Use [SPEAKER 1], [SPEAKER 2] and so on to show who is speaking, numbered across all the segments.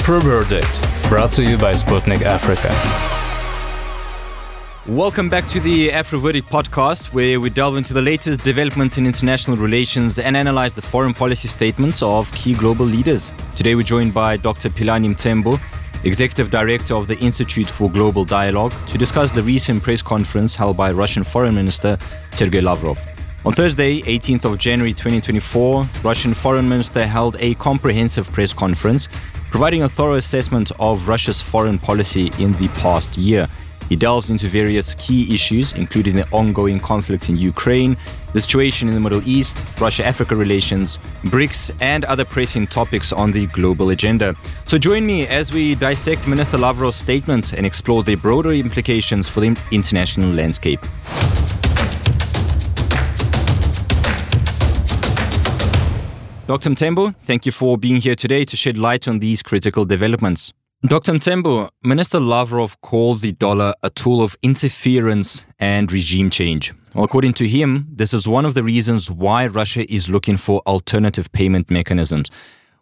[SPEAKER 1] Afro Verdict, brought to you by Sputnik Africa.
[SPEAKER 2] Welcome back to the Afro Verdict podcast, where we delve into the latest developments in international relations and analyze the foreign policy statements of key global leaders. Today, we're joined by Dr. Philani Mthembu, Executive Director of the Institute for Global Dialogue, to discuss the recent press conference held by Russian Foreign Minister Sergei Lavrov. On Thursday, 18th of January 2024, Russian Foreign Minister held a comprehensive press conference providing a thorough assessment of Russia's foreign policy in the past year. He delves into various key issues, including the ongoing conflict in Ukraine, the situation in the Middle East, Russia Africa relations, BRICS, and other pressing topics on the global agenda. So join me as we dissect Minister Lavrov's statement and explore the broader implications for the international landscape. Dr. Mthembu, thank you for being here today to shed light on these critical developments. Dr. Mthembu, Minister Lavrov called the dollar a tool of interference and regime change. Well, according to him, this is one of the reasons why Russia is looking for alternative payment mechanisms.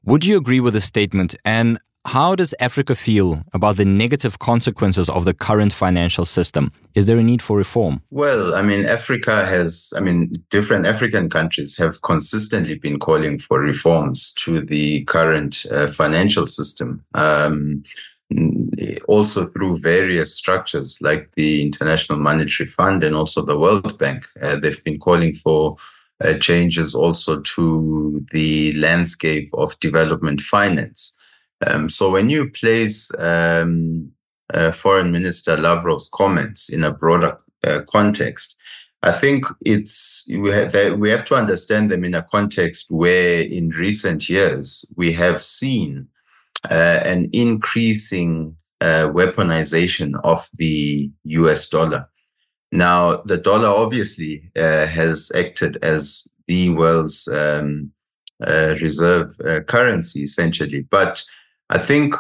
[SPEAKER 2] Would you agree with the statement? And how does Africa feel about the negative consequences of the current financial system? Is there a need for reform?
[SPEAKER 3] Well, I mean, Africa has, I mean, different African countries have consistently been calling for reforms to the current uh, financial system. Um, also through various structures like the International Monetary Fund and also the World Bank. Uh, they've been calling for uh, changes also to the landscape of development finance. Um, so when you place um, uh, Foreign Minister Lavrov's comments in a broader uh, context, I think it's we have we have to understand them in a context where in recent years we have seen uh, an increasing uh, weaponization of the U.S. dollar. Now, the dollar obviously uh, has acted as the world's um, uh, reserve currency, essentially, but I think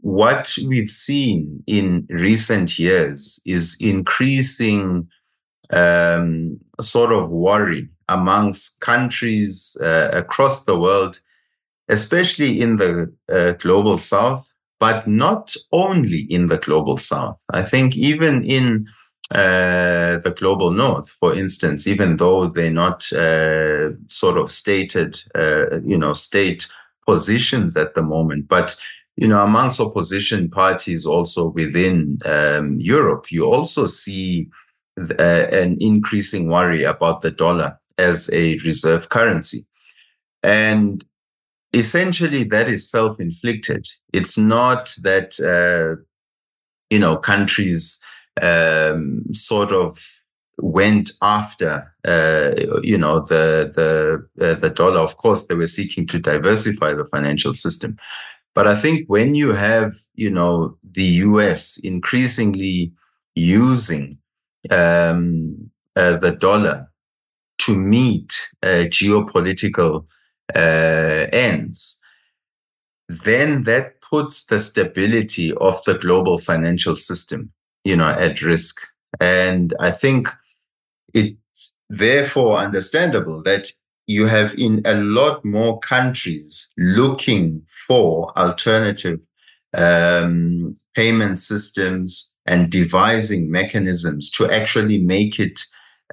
[SPEAKER 3] what we've seen in recent years is increasing um, sort of worry amongst countries uh, across the world, especially in the uh, global south, but not only in the global south. I think even in uh, the global north, for instance, even though they're not uh, sort of stated, uh, you know, state positions at the moment. But you know, amongst opposition parties also within um, Europe, you also see uh, an increasing worry about the dollar as a reserve currency. And essentially, that is self inflicted. It's not that, uh, you know, countries um, sort of went after uh, you know the the uh, the dollar. Of course they were seeking to diversify the financial system. But i think when you have you know the us increasingly using um, uh, the dollar to meet uh, geopolitical uh, ends then that puts the stability of the global financial system you know at risk. And i think it's therefore understandable that you have in a lot more countries looking for alternative um, payment systems and devising mechanisms to actually make it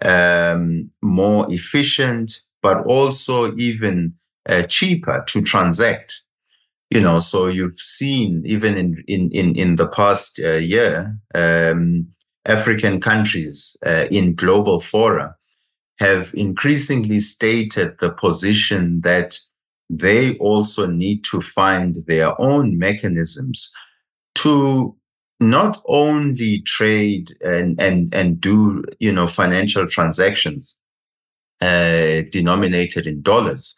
[SPEAKER 3] um, more efficient, but also even uh, cheaper to transact. You know, so you've seen even in in in, in the past uh, year, um, African countries uh, in global fora have increasingly stated the position that they also need to find their own mechanisms to not only trade and and and do you know financial transactions uh, denominated in dollars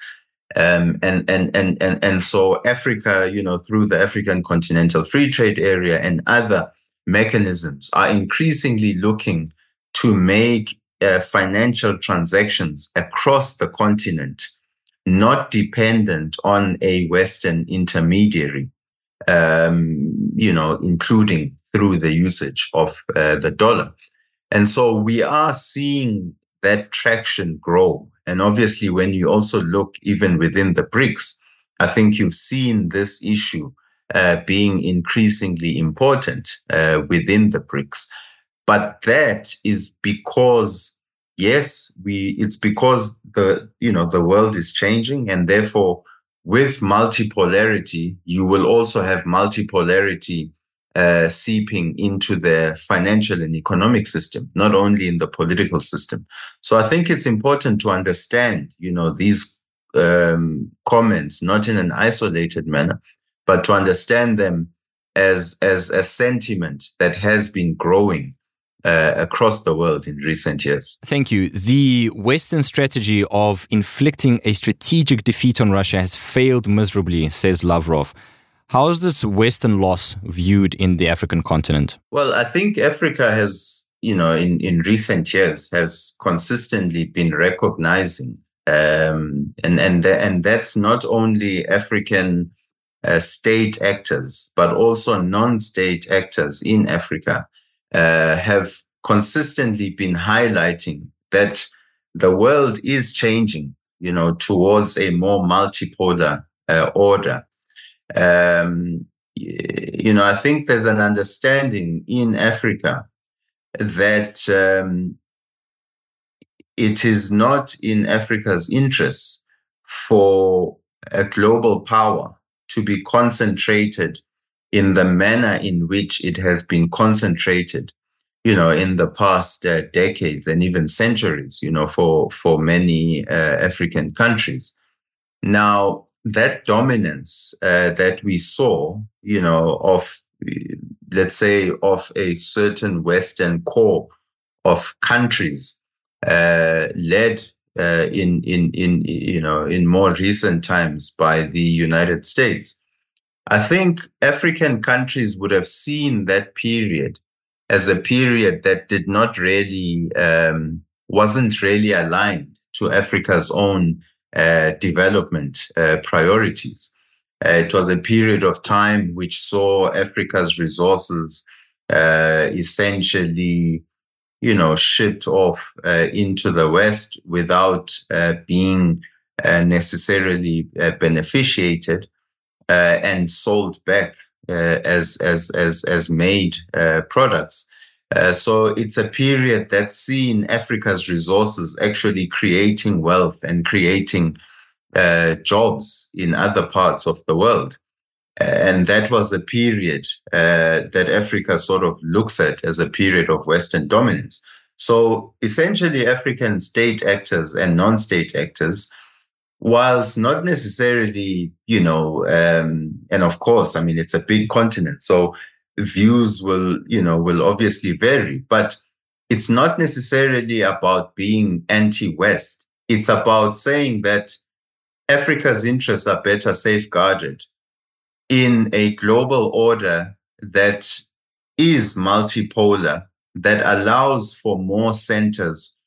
[SPEAKER 3] um, and, and and and and so Africa you know through the African Continental Free Trade Area and other mechanisms are increasingly looking to make uh, financial transactions across the continent not dependent on a Western intermediary, um, you know, including through the usage of uh, the dollar. And so we are seeing that traction grow. And obviously, when you also look even within the BRICS, I think you've seen this issue uh, being increasingly important uh, within the BRICS. But that is because, yes, we, it's because the, you know, the world is changing and therefore with multipolarity, you will also have multipolarity uh, seeping into the financial and economic system, not only in the political system. So I think it's important to understand, you know, these um, comments not in an isolated manner, but to understand them as as a sentiment that has been growing uh, across the world in recent years.
[SPEAKER 2] Thank you. The Western strategy of inflicting a strategic defeat on Russia has failed miserably, says Lavrov. How is this Western loss viewed in the African continent?
[SPEAKER 3] Well, I think Africa has, you know, in, in recent years has consistently been recognizing, um, and and and that's not only African uh, state actors, but also non-state actors in Africa uh, have consistently been highlighting that the world is changing, you know, towards a more multipolar uh, order. Um, you know, I think there's an understanding in Africa that um, it is not in Africa's interests for a global power to be concentrated in the manner in which it has been concentrated, you know, in the past uh, decades and even centuries, you know, for, for many uh, African countries. Now, that dominance uh, that we saw, you know, of, let's say, of a certain Western core of countries uh, led uh, in, in, in, you know, in more recent times by the United States, I think African countries would have seen that period as a period that did not really, um, wasn't really aligned to Africa's own uh, development uh, priorities. Uh, it was a period of time which saw Africa's resources uh, essentially, you know, shipped off uh, into the West without uh, being necessarily beneficiated uh, and sold back uh, as as as as made uh, products. so it's a period that's seen Africa's resources actually creating wealth and creating jobs in other parts of the world. And that was a period uh, that Africa sort of looks at as a period of Western dominance. So essentially, African state actors and non state actors whilst not necessarily, you know, um, and of course, I mean, it's a big continent, so views will, you know, will obviously vary, but it's not necessarily about being anti-West. It's about saying that Africa's interests are better safeguarded in a global order that is multipolar, that allows for more centers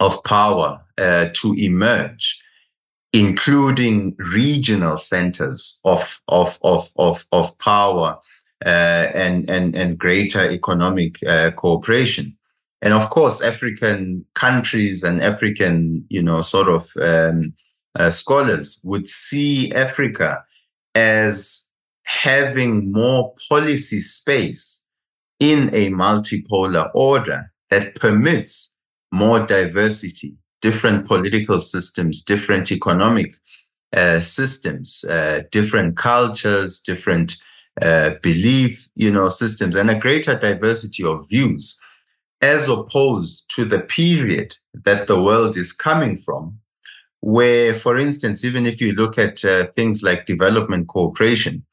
[SPEAKER 3] of power uh, to emerge including regional centers of, of, of, of, of power uh, and, and, and greater economic uh, cooperation. And of course, African countries and African, you know, sort of um, uh, scholars would see Africa as having more policy space in a multipolar order that permits more diversity different political systems, different economic uh, systems, uh, different cultures, different uh, belief, you know, systems, and a greater diversity of views, as opposed to the period that the world is coming from, where, for instance, even if you look at uh, things like development cooperation,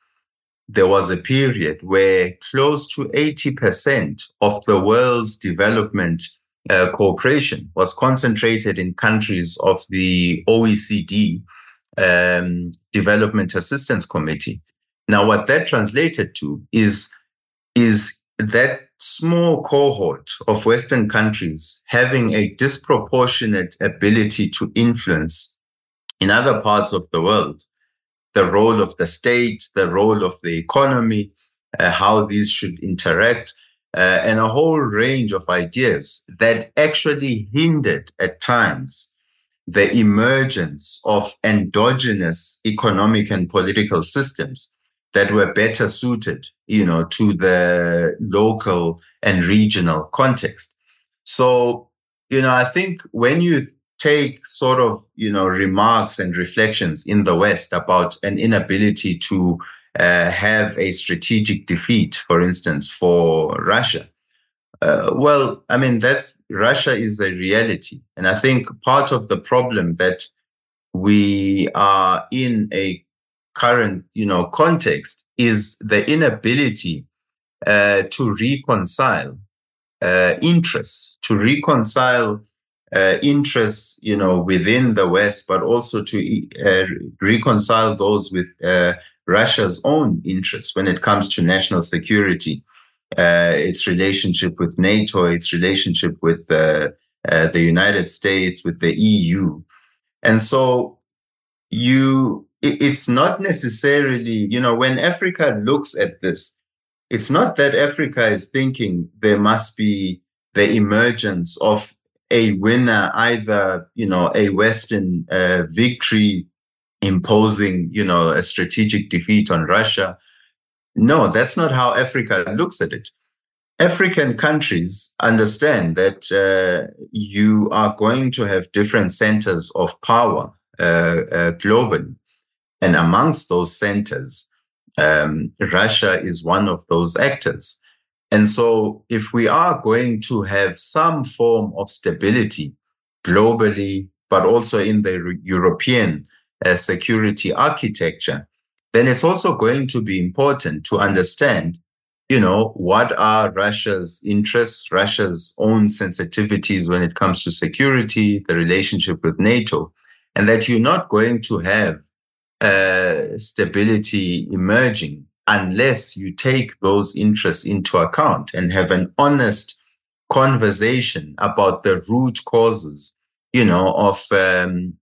[SPEAKER 3] there was a period where close to 80% of the world's development uh, cooperation was concentrated in countries of the OECD um, Development Assistance Committee. Now, what that translated to is, is that small cohort of Western countries having a disproportionate ability to influence in other parts of the world the role of the state, the role of the economy, uh, how these should interact uh, and a whole range of ideas that actually hindered at times the emergence of endogenous economic and political systems that were better suited, you know, to the local and regional context. So, you know, I think when you take sort of, you know, remarks and reflections in the West about an inability to uh, have a strategic defeat, for instance, for Russia. Uh, well, I mean, that Russia is a reality. And I think part of the problem that we are in a current, you know, context is the inability uh, to reconcile uh, interests, to reconcile uh, interests, you know, within the West, but also to uh, reconcile those with uh, Russia's own interests when it comes to national security, uh, its relationship with NATO, its relationship with the United States, with the EU. And so you, it's not necessarily, you know, when Africa looks at this, it's not that Africa is thinking there must be the emergence of a winner, either, you know, a Western uh, victory imposing, you know, a strategic defeat on Russia. No, that's not how Africa looks at it. African countries understand that uh, you are going to have different centers of power uh, uh, globally. And amongst those centers, um, Russia is one of those actors. And so, if we are going to have some form of stability globally, but also in the European uh, security architecture, then it's also going to be important to understand, you know, what are Russia's interests, Russia's own sensitivities when it comes to security, the relationship with NATO, and that you're not going to have uh, stability emerging unless you take those interests into account and have an honest conversation about the root causes, you know, of um,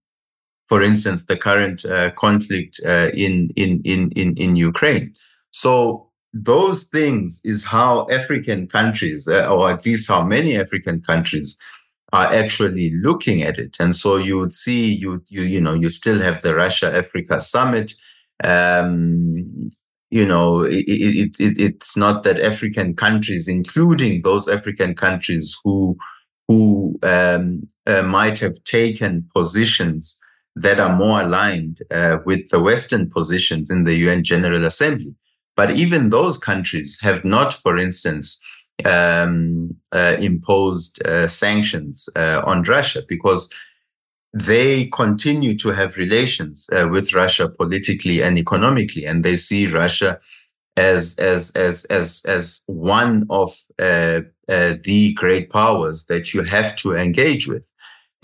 [SPEAKER 3] for instance, the current uh, conflict uh, in, in, in, in, in Ukraine. So those things is how African countries, uh, or at least how many African countries are actually looking at it. And so you would see, you, you, you know, you still have the Russia Africa summit. Um, you know, it, it, it, it's not that African countries, including those African countries who, who um, uh, might have taken positions that are more aligned uh, with the Western positions in the UN General Assembly. But even those countries have not, for instance, um, uh, imposed uh, sanctions uh, on Russia because they continue to have relations uh, with Russia politically and economically, and they see Russia as as as as as one of uh, the great powers that you have to engage with.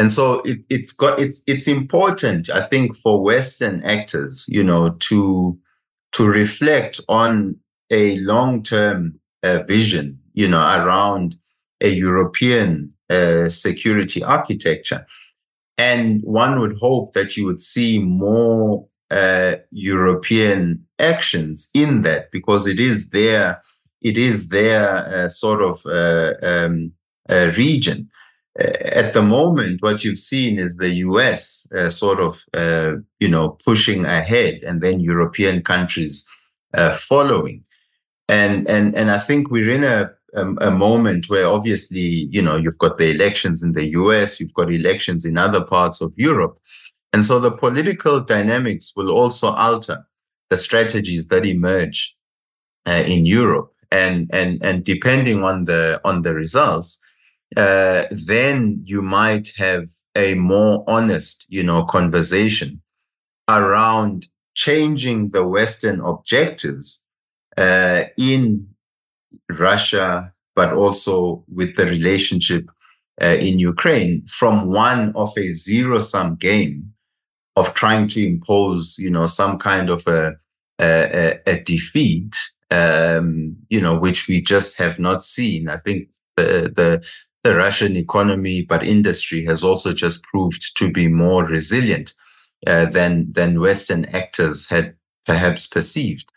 [SPEAKER 3] And so it, it's got it's it's important, I think, for Western actors, you know, to to reflect on a long-term uh, vision, you know, around a European uh, security architecture. And one would hope that you would see more uh, European actions in that because it is their it is their uh, sort of uh, um, uh, region at the moment, what you've seen is the US uh, sort of, uh, you know, pushing ahead and then European countries uh, following. And, and, and I think we're in a, a, a, moment where obviously, you know, you've got the elections in the US, you've got elections in other parts of Europe. And so the political dynamics will also alter the strategies that emerge uh, in Europe. And, and, and depending on the, on the results, uh, then you might have a more honest, you know, conversation around changing the Western objectives uh, in Russia, but also with the relationship uh, in Ukraine from one of a zero sum game of trying to impose, you know, some kind of a, a, a defeat, um, you know, which we just have not seen. I think the, the the Russian economy, but industry has also just proved to be more resilient uh, than than Western actors had perhaps perceived.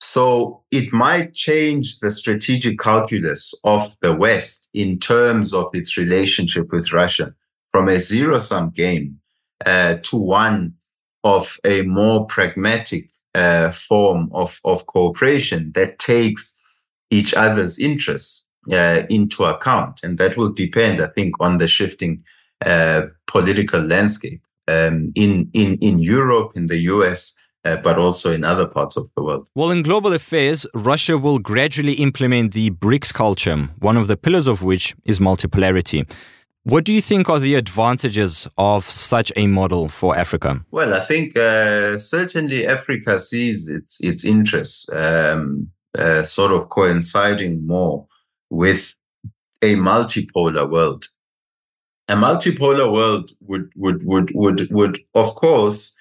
[SPEAKER 3] So it might change the strategic calculus of the West in terms of its relationship with Russia from a zero sum game uh, to one of a more pragmatic uh, form of, of cooperation that takes each other's interests uh, into account. And that will depend, I think, on the shifting uh, political landscape um, in, in, in Europe, in the US, uh, but also in other parts of the world.
[SPEAKER 2] Well, in global affairs, Russia will gradually implement the BRICS culture, one of the pillars of which is multipolarity. What do you think are the advantages of such a model for Africa?
[SPEAKER 3] Well, I think uh, certainly Africa sees its its interests um, uh, sort of coinciding more with a multipolar world. A multipolar world would would would would would of course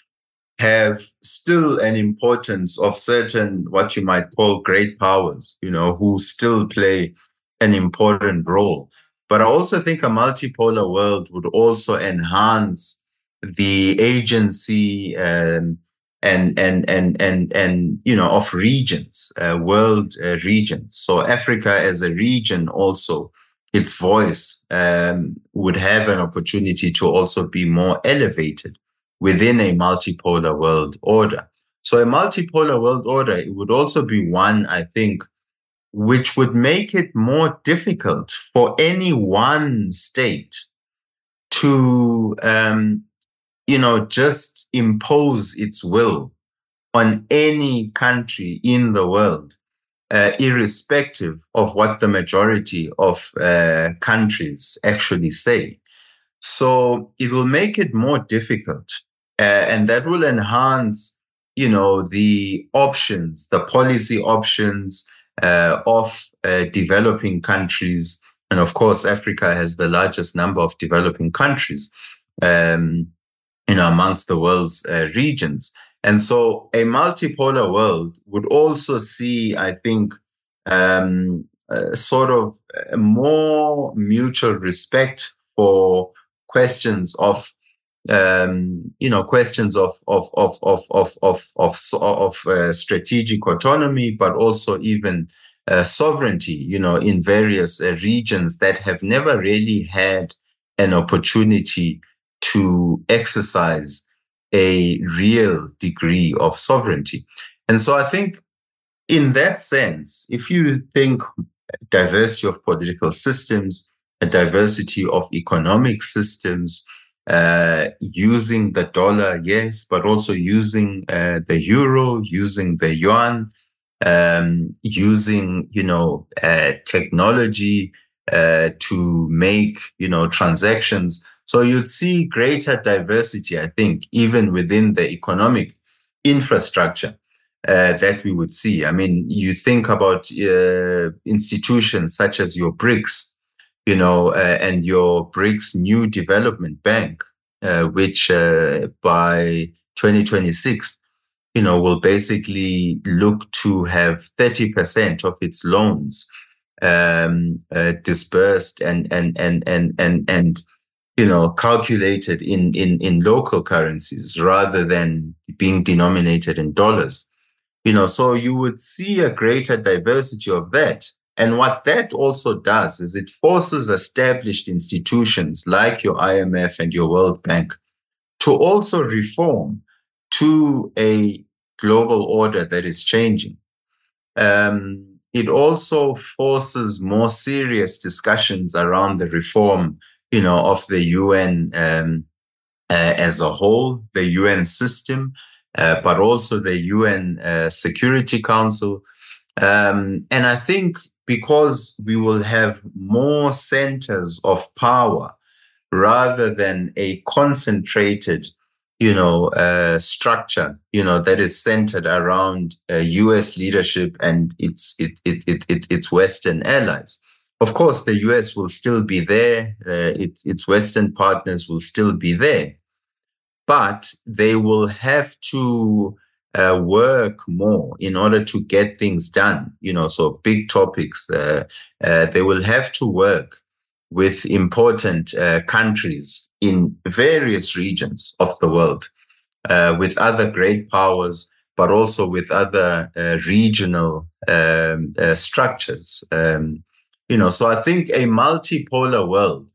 [SPEAKER 3] have still an importance of certain what you might call great powers, you know, who still play an important role. But I also think a multipolar world would also enhance the agency and and and and and and you know of regions, uh, world uh, regions. So Africa as a region also its voice um, would have an opportunity to also be more elevated within a multipolar world order. So a multipolar world order, it would also be one, I think, which would make it more difficult for any one state to, um, you know, just impose its will on any country in the world, uh, irrespective of what the majority of uh, countries actually say. So it will make it more difficult uh, and that will enhance, you know, the options, the policy options uh, of uh, developing countries. And of course, Africa has the largest number of developing countries, um, you know, amongst the world's uh, regions. And so a multipolar world would also see, I think, um, sort of more mutual respect for questions of um, you know questions of of of of of of of, of uh, strategic autonomy, but also even uh, sovereignty. You know, in various uh, regions that have never really had an opportunity to exercise a real degree of sovereignty, and so I think. In that sense, if you think diversity of political systems, a diversity of economic systems, uh, using the dollar, yes, but also using uh, the euro, using the yuan, um, using you know uh, technology uh, to make you know transactions. So you'd see greater diversity, I think, even within the economic infrastructure. Uh, that we would see. I mean, you think about institutions such as your BRICS, you know, uh, and your BRICS New Development Bank, uh, which uh, by 2026, you know, will basically look to have 30% of its loans um, uh, dispersed and and and and and and you know calculated in in in local currencies rather than being denominated in dollars. You know so you would see a greater diversity of that and what that also does is it forces established institutions like your IMF and your World Bank to also reform to a global order that is changing. Um, it also forces more serious discussions around the reform, you know, of the UN um, uh, as a whole, the UN system, uh, but also the UN uh, Security Council. Um, and I think because we will have more centers of power rather than a concentrated you know uh, structure you know that is centered around uh, US leadership and its it, it, it, it, its western allies. Of course the US will still be there uh, its its western partners will still be there. But they will have to uh, work more in order to get things done. You know, so big topics, uh, uh, they will have to work with important uh, countries in various regions of the world, uh, with other great powers, but also with other uh, regional um, structures. Um, you know, so I think a multipolar world,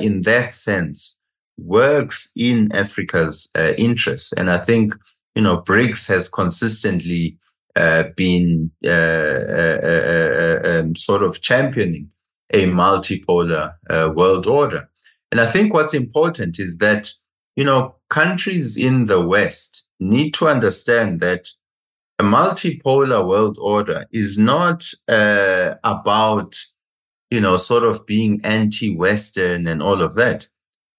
[SPEAKER 3] in that sense, works in Africa's interests, and I think you know, BRICS has consistently uh, been uh, uh, uh, uh um, sort of championing a multipolar world order. And I think what's important is that, you know, countries in the West need to understand that a multipolar world order is not about, you know, sort of being anti-Western and all of that.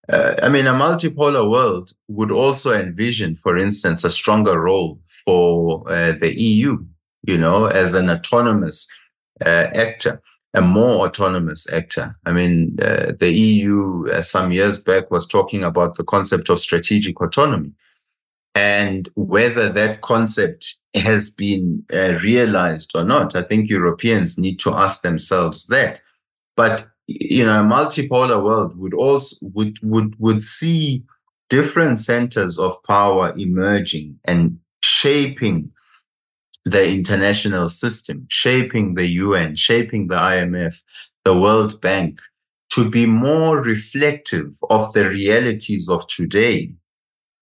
[SPEAKER 3] Uh, I mean, a multipolar world would also envision, for instance, a stronger role for uh, the EU, you know, as an autonomous uh, actor, a more autonomous actor. I mean, uh, the EU uh, some years back was talking about the concept of strategic autonomy and whether that concept has been uh, realized or not. I think Europeans need to ask themselves that. But you know, a multipolar world would also would would would see different centers of power emerging and shaping the international system, shaping the UN, shaping the IMF, the World Bank to be more reflective of the realities of today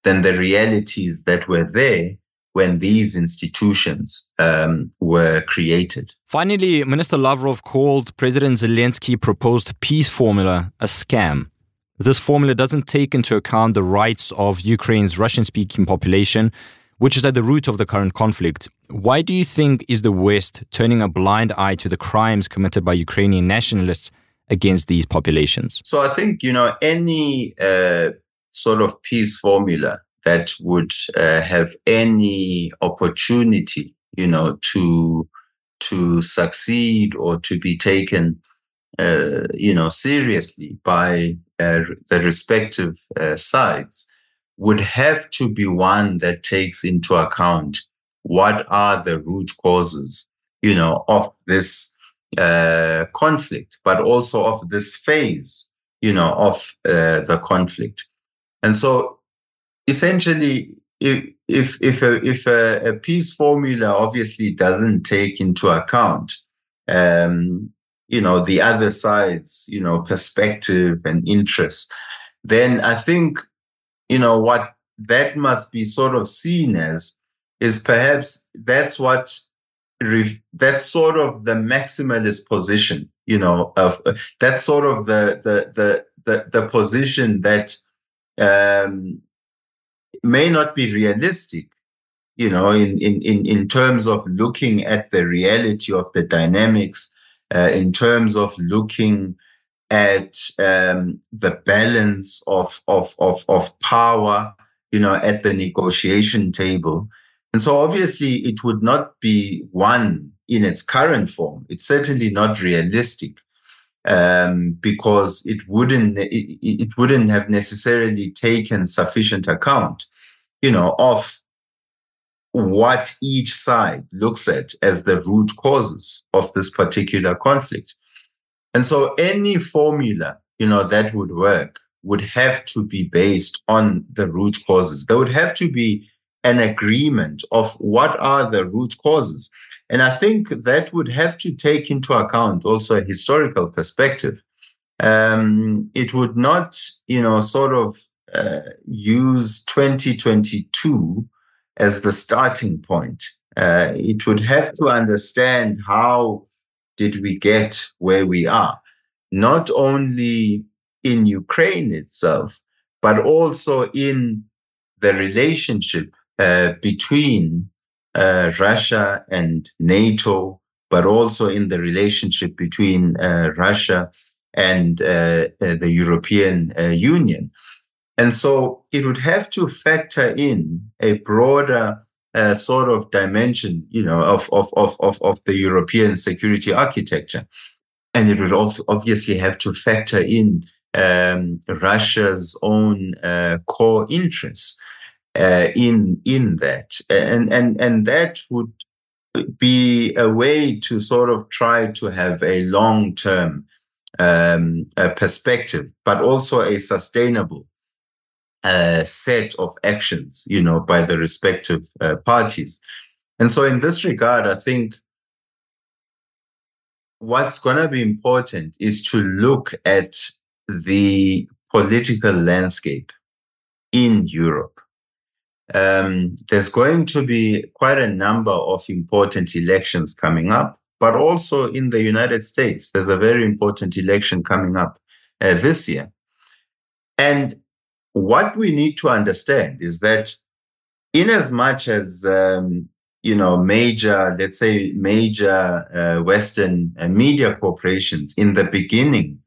[SPEAKER 3] than the realities that were there when these institutions um, were created.
[SPEAKER 2] Finally, Minister Lavrov called President Zelensky proposed peace formula a scam. This formula doesn't take into account the rights of Ukraine's Russian speaking population, which is at the root of the current conflict. Why do you think is the West turning a blind eye to the crimes committed by Ukrainian nationalists against these populations?
[SPEAKER 3] So I think, you know, any uh, sort of peace formula that would uh, have any opportunity, you know, to to succeed or to be taken, uh, you know, seriously by uh, the respective uh, sides, would have to be one that takes into account what are the root causes, you know, of this uh, conflict, but also of this phase, you know, of uh, the conflict. And so essentially, if if if a, if a, a peace formula obviously doesn't take into account, um, you know, the other side's you know perspective and interests, then I think you know what that must be sort of seen as is perhaps that's what that's sort of the maximalist position you know of uh, that's sort of the the the the, the position that um, may not be realistic, you know, in, in, in, in terms of looking at the reality of the dynamics, uh, in terms of looking at um, the balance of, of, of, of power, you know, at the negotiation table. And so obviously it would not be one in its current form. It's certainly not realistic um, because it wouldn't it, it wouldn't have necessarily taken sufficient account, you know, of what each side looks at as the root causes of this particular conflict. And so any formula, you know, that would work would have to be based on the root causes. There would have to be an agreement of what are the root causes. And I think that would have to take into account also a historical perspective. Um, it would not, you know, sort of uh, use 2022 as the starting point. Uh, it would have to understand how did we get where we are, not only in Ukraine itself, but also in the relationship uh, between uh, Russia and NATO, but also in the relationship between uh, Russia and uh, uh the European Union. And so it would have to factor in a broader uh, sort of dimension, you know, of, of, of, of, of the European security architecture. And it would obviously have to factor in um, Russia's own core interests uh, in in that, and and and that would be a way to sort of try to have a long term um, perspective, but also a sustainable uh, set of actions, you know, by the respective uh, parties. And so, in this regard, I think what's going to be important is to look at the political landscape in Europe um, there's going to be quite a number of important elections coming up, but also in the United States, there's a very important election coming up uh, this year. And what we need to understand is that, in as much as um, you know, major, let's say, major uh, Western uh, media corporations in the beginning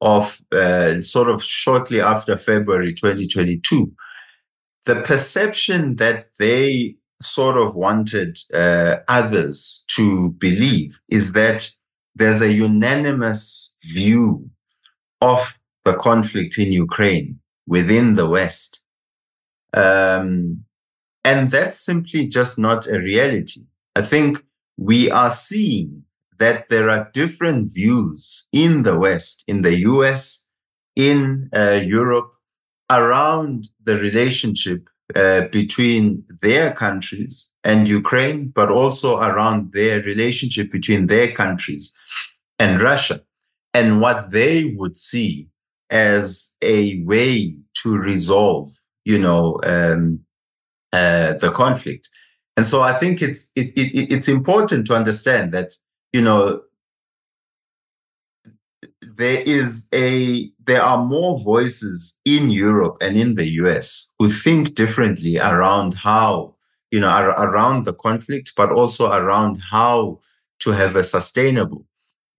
[SPEAKER 3] of uh, sort of shortly after February 2022, the perception that they sort of wanted uh, others to believe is that there's a unanimous view of the conflict in Ukraine within the West. Um, and that's simply just not a reality. I think we are seeing that there are different views in the West, in the US, in uh, Europe, around the relationship uh, between their countries and Ukraine, but also around their relationship between their countries and Russia, and what they would see as a way to resolve, you know, um, uh, the conflict. And so I think it's it, it, it's important to understand that you know there is a there are more voices in Europe and in the US who think differently around how you know around the conflict, but also around how to have a sustainable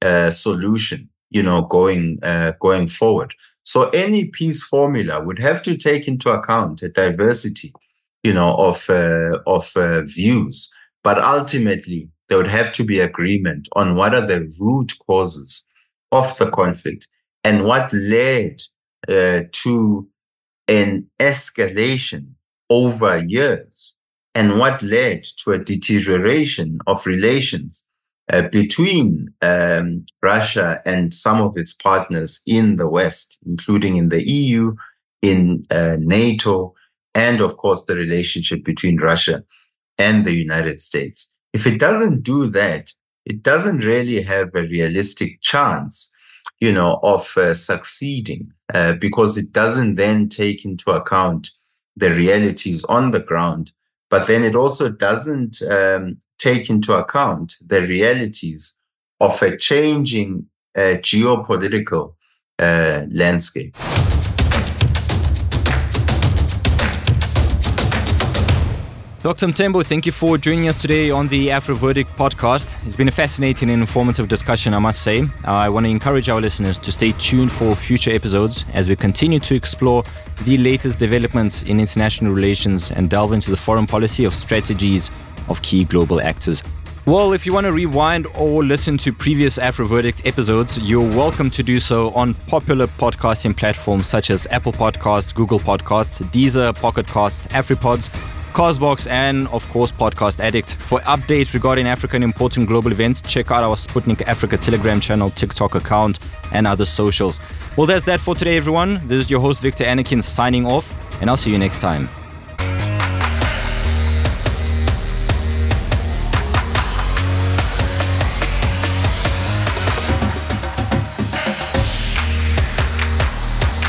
[SPEAKER 3] uh, solution. You know, going uh, going forward. So any peace formula would have to take into account a diversity, you know, of uh, of uh, views. But ultimately, there would have to be agreement on what are the root causes of the conflict and what led uh, to an escalation over years and what led to a deterioration of relations uh, between um, Russia and some of its partners in the West, including in the EU, in uh, NATO, and of course the relationship between Russia and the United States. If it doesn't do that, it doesn't really have a realistic chance, you know, of uh, succeeding uh, because it doesn't then take into account the realities on the ground. But then it also doesn't um, take into account the realities of a changing uh, geopolitical uh, landscape.
[SPEAKER 2] Dr. Mthembu, thank you for joining us today on the AfroVerdict podcast. It's been a fascinating and informative discussion, I must say. I want to encourage our listeners to stay tuned for future episodes as we continue to explore the latest developments in international relations and delve into the foreign policy of strategies of key global actors. Well, if you want to rewind or listen to previous AfroVerdict episodes, you're welcome to do so on popular podcasting platforms such as Apple Podcasts, Google Podcasts, Deezer, Pocket Casts, AfriPods, Castbox, and of course, Podcast Addict. For updates regarding African important global events, check out our Sputnik Africa Telegram channel, TikTok account, and other socials. Well, that's that for today, everyone. This is your host, Victor Anakin, signing off, and I'll see you next time.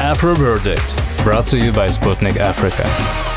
[SPEAKER 1] Afro Verdict, brought to you by Sputnik Africa.